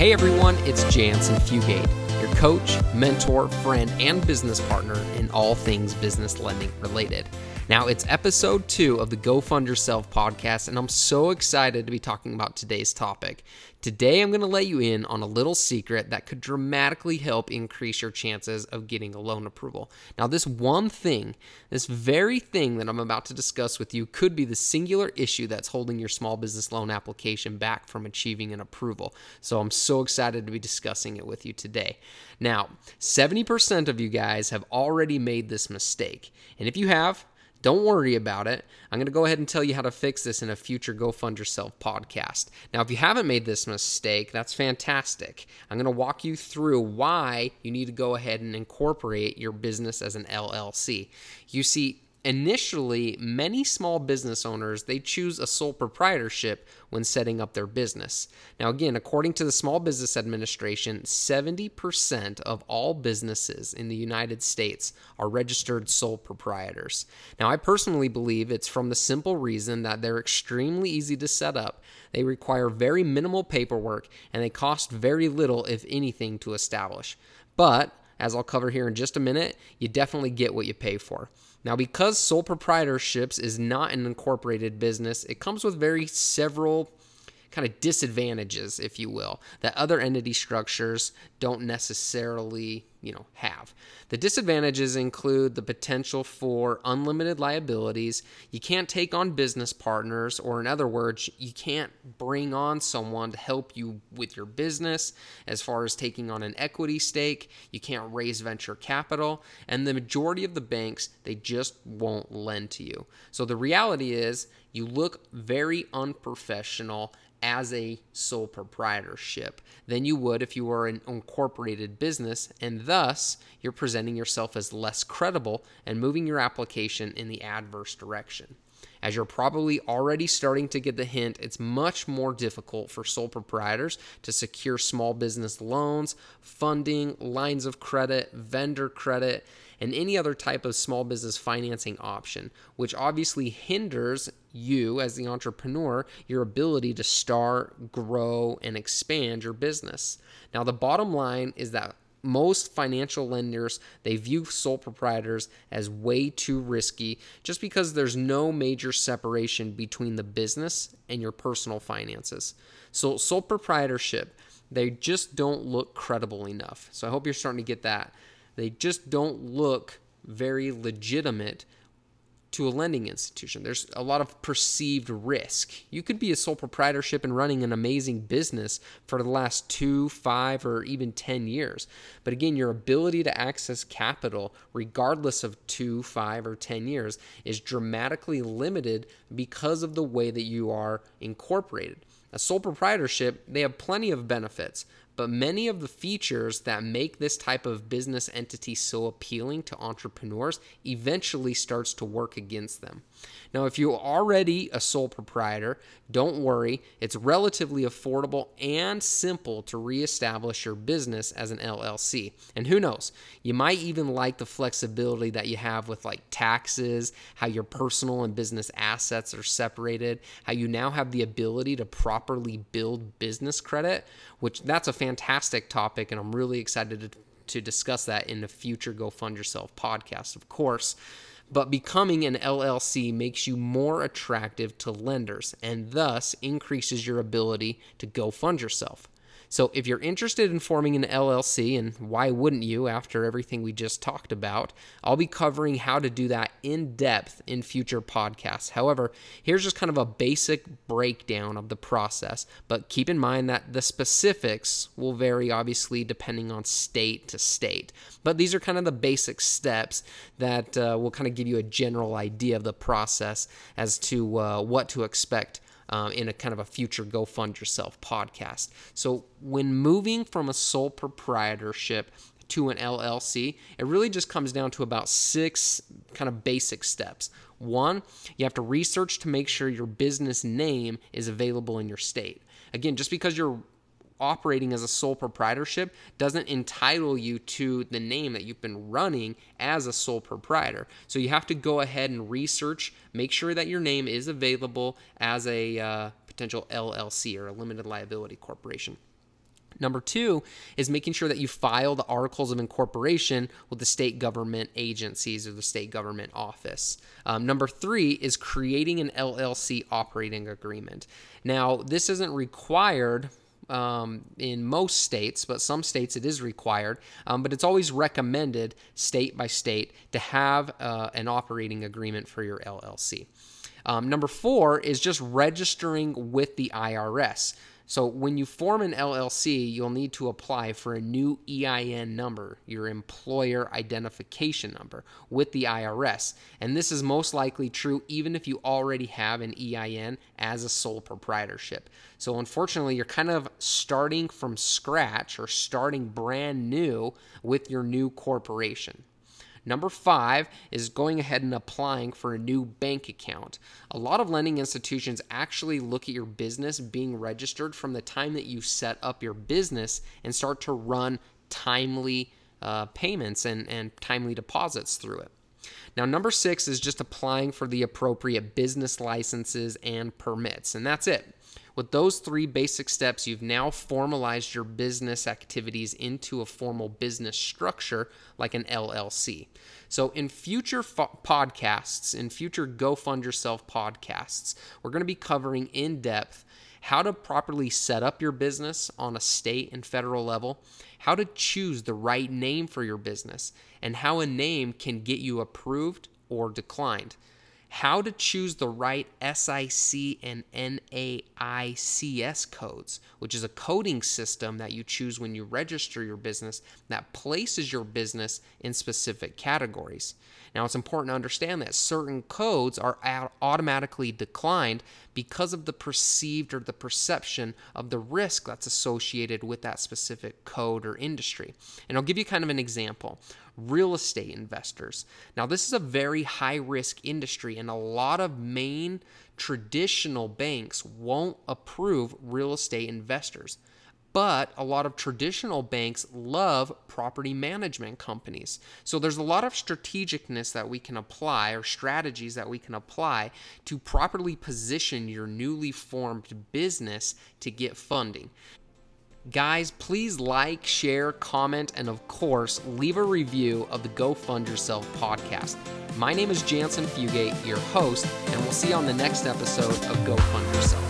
Hey everyone, it's Jansen Fugate, your coach, mentor, friend, and business partner in all things business lending related. Now, it's episode two of the Go Fund Yourself podcast, and I'm so excited to be talking about today's topic. Today, I'm going to let you in on a little secret that could dramatically help increase your chances of getting a loan approval. Now, this one thing, this very thing that I'm about to discuss with you, could be the singular issue that's holding your small business loan application back from achieving an approval. So, I'm so excited to be discussing it with you today. Now, 70% of you guys have already made this mistake. And if you have, don't worry about it. I'm going to go ahead and tell you how to fix this in a future Go Fund Yourself podcast. Now, if you haven't made this mistake, that's fantastic. I'm going to walk you through why you need to go ahead and incorporate your business as an LLC. You see, initially many small business owners they choose a sole proprietorship when setting up their business. Now again according to the small business administration 70% of all businesses in the united states are registered sole proprietors. Now i personally believe it's from the simple reason that they're extremely easy to set up. They require very minimal paperwork and they cost very little if anything to establish. But as I'll cover here in just a minute, you definitely get what you pay for. Now, because sole proprietorships is not an incorporated business, it comes with very several kind of disadvantages, if you will, that other entity structures don't necessarily, you know, have. The disadvantages include the potential for unlimited liabilities. You can't take on business partners, or in other words, you can't bring on someone to help you with your business as far as taking on an equity stake. You can't raise venture capital, and the majority of the banks, they just won't lend to you. So the reality is, you look very unprofessional as a sole proprietorship than you would if you were an incorporated business, and thus you're presenting yourself as less credible and moving your application in the adverse direction. As you're probably already starting to get the hint, it's much more difficult for sole proprietors to secure small business loans, funding, lines of credit, vendor credit, and any other type of small business financing option, which obviously hinders you as the entrepreneur your ability to start, grow, and expand your business. Now, the bottom line is that most financial lenders they view sole proprietors as way too risky just because there's no major separation between the business and your personal finances. So sole proprietorship they just don't look credible enough. So i hope you're starting to get that. They just don't look very legitimate to a lending institution. There's a lot of perceived risk. You could be a sole proprietorship and running an amazing business for the last two, five, or even 10 years. But again, your ability to access capital, regardless of two, five, or 10 years, is dramatically limited because of the way that you are incorporated. A sole proprietorship, they have plenty of benefits, but many of the features that make this type of business entity so appealing to entrepreneurs eventually starts to work against them. Now, if you're already a sole proprietor, don't worry, it's relatively affordable and simple to reestablish your business as an LLC. And who knows, you might even like the flexibility that you have with like taxes, how your personal and business assets are separated, how you now have the ability to properly build business credit, which that's a fantastic fantastic topic, and I'm really excited to, to discuss that in the future Go Fund Yourself podcast, of course. But becoming an LLC makes you more attractive to lenders and thus increases your ability to go fund yourself. So if you're interested in forming an LLC, and why wouldn't you after everything we just talked about, I'll be covering how to do that in depth in future podcasts. However, here's just kind of a basic breakdown of the process, but keep in mind that the specifics will vary obviously depending on state to state. But these are kind of the basic steps that uh, will kind of give you a general idea of the process as to uh, what to expect um, in a kind of a future Go Fund Yourself podcast. So, when moving from a sole proprietorship to an LLC, it really just comes down to about six kind of basic steps. One, you have to research to make sure your business name is available in your state. Again, just because you're operating as a sole proprietorship doesn't entitle you to the name that you've been running as a sole proprietor. So you have to go ahead and research, make sure that your name is available as a uh, potential LLC or a limited liability corporation. Number two is making sure that you file the articles of incorporation with the state government agencies or the state government office. Um, number three is creating an LLC operating agreement. Now, this isn't required um, in most states, but some states it is required. Um, but it's always recommended, state by state, to have uh, an operating agreement for your LLC. Um, number four is just registering with the IRS. So when you form an LLC, you'll need to apply for a new EIN number, your employer identification number, with the IRS. And this is most likely true even if you already have an EIN as a sole proprietorship. So unfortunately, you're kind of starting from scratch or starting brand new with your new corporation. Number five is going ahead and applying for a new bank account. A lot of lending institutions actually look at your business being registered from the time that you set up your business and start to run timely uh, payments and, and timely deposits through it. Now, number six is just applying for the appropriate business licenses and permits, and that's it. With those three basic steps, you've now formalized your business activities into a formal business structure like an LLC. So, in future fo- podcasts, in future Go Fund Yourself podcasts, we're going to be covering in depth how to properly set up your business on a state and federal level, how to choose the right name for your business, and how a name can get you approved or declined how to choose the right SIC and NAICS codes, which is a coding system that you choose when you register your business that places your business in specific categories. Now, it's important to understand that certain codes are automatically declined because of the perceived or the perception of the risk that's associated with that specific code or industry. And I'll give you kind of an example real estate investors. Now, this is a very high risk industry, and a lot of main traditional banks won't approve real estate investors. But a lot of traditional banks love property management companies. So there's a lot of strategicness that we can apply or strategies that we can apply to properly position your newly formed business to get funding. Guys, please like, share, comment, and of course, leave a review of the Go Fund Yourself podcast. My name is Jansen Fugate, your host, and we'll see you on the next episode of Go Fund Yourself.